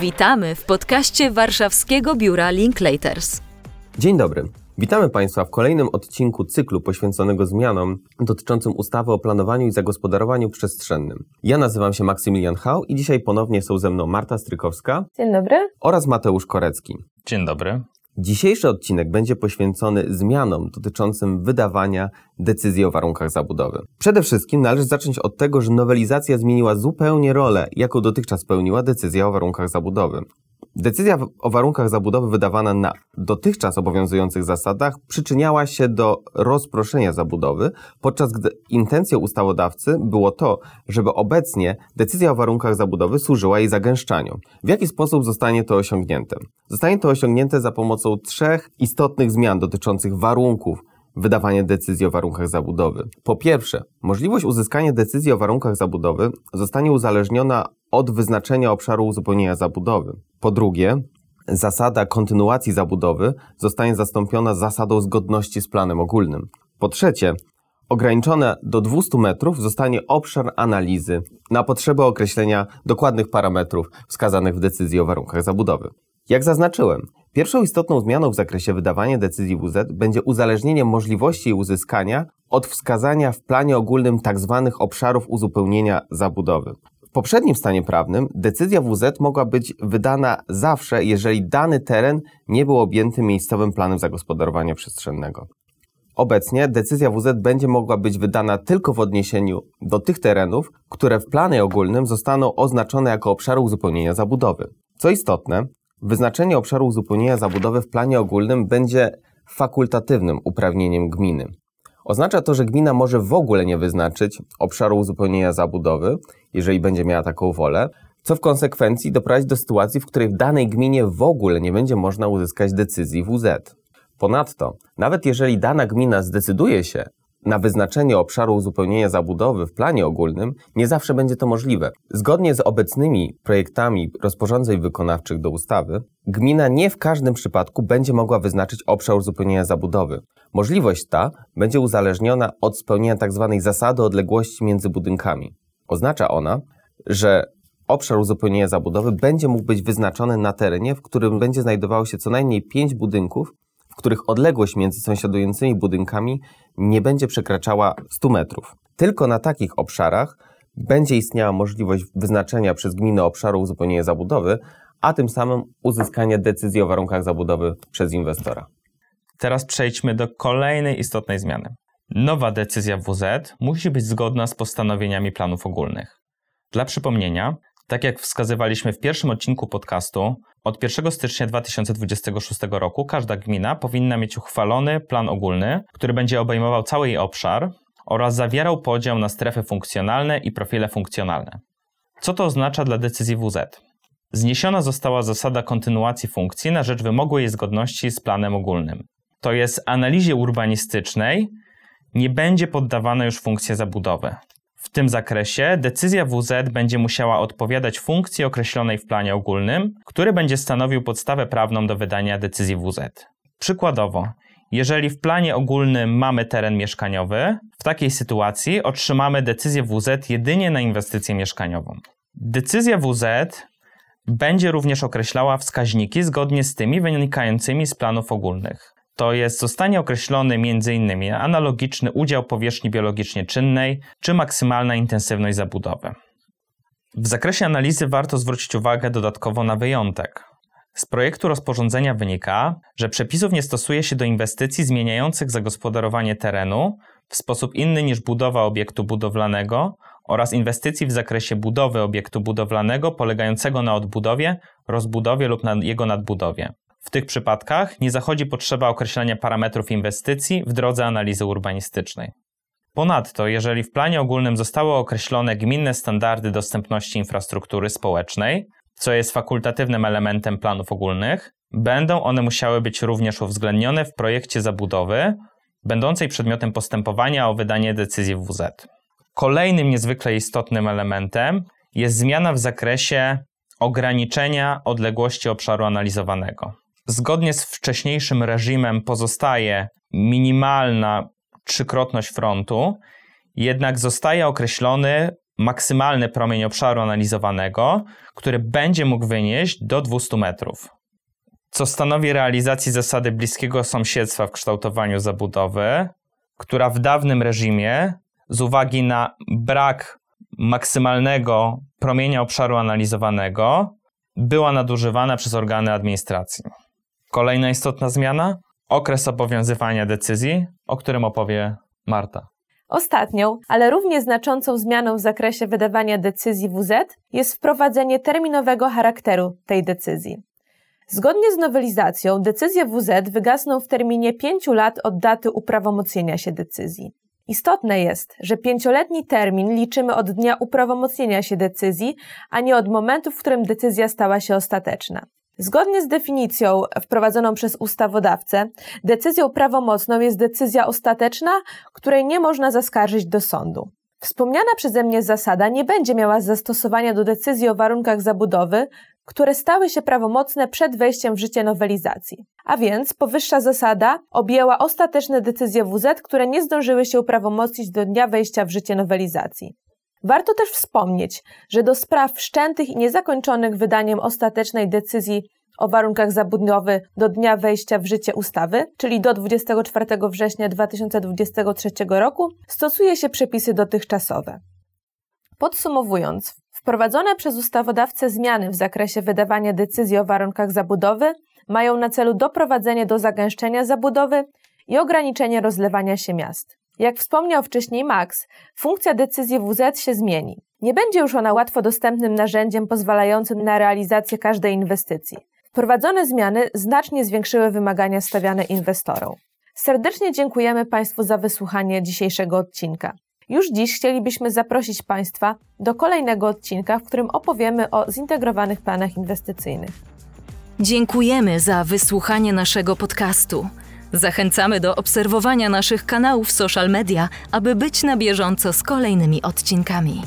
Witamy w podcaście warszawskiego biura Linklaters. Dzień dobry. Witamy Państwa w kolejnym odcinku cyklu poświęconego zmianom dotyczącym ustawy o planowaniu i zagospodarowaniu przestrzennym. Ja nazywam się Maksymilian Hał i dzisiaj ponownie są ze mną Marta Strykowska. Dzień dobry. Oraz Mateusz Korecki. Dzień dobry. Dzisiejszy odcinek będzie poświęcony zmianom dotyczącym wydawania decyzji o warunkach zabudowy. Przede wszystkim należy zacząć od tego, że nowelizacja zmieniła zupełnie rolę, jaką dotychczas pełniła decyzja o warunkach zabudowy. Decyzja o warunkach zabudowy wydawana na dotychczas obowiązujących zasadach przyczyniała się do rozproszenia zabudowy, podczas gdy intencją ustawodawcy było to, żeby obecnie decyzja o warunkach zabudowy służyła jej zagęszczaniu. W jaki sposób zostanie to osiągnięte? Zostanie to osiągnięte za pomocą trzech istotnych zmian dotyczących warunków wydawanie decyzji o warunkach zabudowy. Po pierwsze, możliwość uzyskania decyzji o warunkach zabudowy zostanie uzależniona od wyznaczenia obszaru uzupełnienia zabudowy. Po drugie, zasada kontynuacji zabudowy zostanie zastąpiona zasadą zgodności z planem ogólnym. Po trzecie, ograniczone do 200 metrów zostanie obszar analizy na potrzeby określenia dokładnych parametrów wskazanych w decyzji o warunkach zabudowy. Jak zaznaczyłem, pierwszą istotną zmianą w zakresie wydawania decyzji WZ będzie uzależnienie możliwości jej uzyskania od wskazania w planie ogólnym tzw. Tak obszarów uzupełnienia zabudowy. Poprzednim stanie prawnym decyzja WZ mogła być wydana zawsze, jeżeli dany teren nie był objęty miejscowym planem zagospodarowania przestrzennego. Obecnie decyzja WZ będzie mogła być wydana tylko w odniesieniu do tych terenów, które w planie ogólnym zostaną oznaczone jako obszary uzupełnienia zabudowy. Co istotne, Wyznaczenie obszaru uzupełnienia zabudowy w planie ogólnym będzie fakultatywnym uprawnieniem gminy. Oznacza to, że gmina może w ogóle nie wyznaczyć obszaru uzupełnienia zabudowy, jeżeli będzie miała taką wolę, co w konsekwencji doprowadzi do sytuacji, w której w danej gminie w ogóle nie będzie można uzyskać decyzji WZ. Ponadto, nawet jeżeli dana gmina zdecyduje się na wyznaczenie obszaru uzupełnienia zabudowy w planie ogólnym, nie zawsze będzie to możliwe. Zgodnie z obecnymi projektami rozporządzeń wykonawczych do ustawy, gmina nie w każdym przypadku będzie mogła wyznaczyć obszar uzupełnienia zabudowy. Możliwość ta będzie uzależniona od spełnienia tzw. Tak zasady odległości między budynkami. Oznacza ona, że obszar uzupełnienia zabudowy będzie mógł być wyznaczony na terenie, w którym będzie znajdowało się co najmniej 5 budynków w których odległość między sąsiadującymi budynkami nie będzie przekraczała 100 metrów. Tylko na takich obszarach będzie istniała możliwość wyznaczenia przez gminę obszaru uzupełnienia zabudowy, a tym samym uzyskania decyzji o warunkach zabudowy przez inwestora. Teraz przejdźmy do kolejnej istotnej zmiany. Nowa decyzja WZ musi być zgodna z postanowieniami planów ogólnych. Dla przypomnienia, tak jak wskazywaliśmy w pierwszym odcinku podcastu, od 1 stycznia 2026 roku każda gmina powinna mieć uchwalony plan ogólny, który będzie obejmował cały jej obszar oraz zawierał podział na strefy funkcjonalne i profile funkcjonalne. Co to oznacza dla decyzji WZ? Zniesiona została zasada kontynuacji funkcji na rzecz wymogłej zgodności z planem ogólnym. To jest analizie urbanistycznej nie będzie poddawana już funkcja zabudowy. Tym zakresie decyzja WZ będzie musiała odpowiadać funkcji określonej w planie ogólnym, który będzie stanowił podstawę prawną do wydania decyzji WZ. Przykładowo, jeżeli w planie ogólnym mamy teren mieszkaniowy, w takiej sytuacji otrzymamy decyzję WZ jedynie na inwestycję mieszkaniową. Decyzja WZ będzie również określała wskaźniki zgodnie z tymi wynikającymi z planów ogólnych to jest zostanie określony m.in. analogiczny udział powierzchni biologicznie czynnej czy maksymalna intensywność zabudowy. W zakresie analizy warto zwrócić uwagę dodatkowo na wyjątek. Z projektu rozporządzenia wynika, że przepisów nie stosuje się do inwestycji zmieniających zagospodarowanie terenu w sposób inny niż budowa obiektu budowlanego oraz inwestycji w zakresie budowy obiektu budowlanego polegającego na odbudowie, rozbudowie lub na jego nadbudowie. Tych przypadkach nie zachodzi potrzeba określenia parametrów inwestycji w drodze analizy urbanistycznej. Ponadto, jeżeli w planie ogólnym zostały określone gminne standardy dostępności infrastruktury społecznej, co jest fakultatywnym elementem planów ogólnych, będą one musiały być również uwzględnione w projekcie zabudowy, będącej przedmiotem postępowania o wydanie decyzji WZ. Kolejnym niezwykle istotnym elementem jest zmiana w zakresie ograniczenia odległości obszaru analizowanego. Zgodnie z wcześniejszym reżimem pozostaje minimalna trzykrotność frontu, jednak zostaje określony maksymalny promień obszaru analizowanego, który będzie mógł wynieść do 200 metrów, co stanowi realizację zasady bliskiego sąsiedztwa w kształtowaniu zabudowy, która w dawnym reżimie z uwagi na brak maksymalnego promienia obszaru analizowanego była nadużywana przez organy administracji. Kolejna istotna zmiana okres obowiązywania decyzji, o którym opowie Marta. Ostatnią, ale równie znaczącą zmianą w zakresie wydawania decyzji WZ jest wprowadzenie terminowego charakteru tej decyzji. Zgodnie z nowelizacją decyzje WZ wygasną w terminie 5 lat od daty uprawomocnienia się decyzji. Istotne jest, że pięcioletni termin liczymy od dnia uprawomocnienia się decyzji, a nie od momentu, w którym decyzja stała się ostateczna. Zgodnie z definicją wprowadzoną przez ustawodawcę, decyzją prawomocną jest decyzja ostateczna, której nie można zaskarżyć do sądu. Wspomniana przeze mnie zasada nie będzie miała zastosowania do decyzji o warunkach zabudowy, które stały się prawomocne przed wejściem w życie nowelizacji. A więc powyższa zasada objęła ostateczne decyzje WZ, które nie zdążyły się uprawomocnić do dnia wejścia w życie nowelizacji. Warto też wspomnieć, że do spraw wszczętych i niezakończonych wydaniem ostatecznej decyzji o warunkach zabudowy do dnia wejścia w życie ustawy, czyli do 24 września 2023 roku, stosuje się przepisy dotychczasowe. Podsumowując, wprowadzone przez ustawodawcę zmiany w zakresie wydawania decyzji o warunkach zabudowy mają na celu doprowadzenie do zagęszczenia zabudowy i ograniczenie rozlewania się miast. Jak wspomniał wcześniej Max, funkcja decyzji WZ się zmieni. Nie będzie już ona łatwo dostępnym narzędziem pozwalającym na realizację każdej inwestycji. Wprowadzone zmiany znacznie zwiększyły wymagania stawiane inwestorom. Serdecznie dziękujemy Państwu za wysłuchanie dzisiejszego odcinka. Już dziś chcielibyśmy zaprosić Państwa do kolejnego odcinka, w którym opowiemy o zintegrowanych planach inwestycyjnych. Dziękujemy za wysłuchanie naszego podcastu. Zachęcamy do obserwowania naszych kanałów social media, aby być na bieżąco z kolejnymi odcinkami.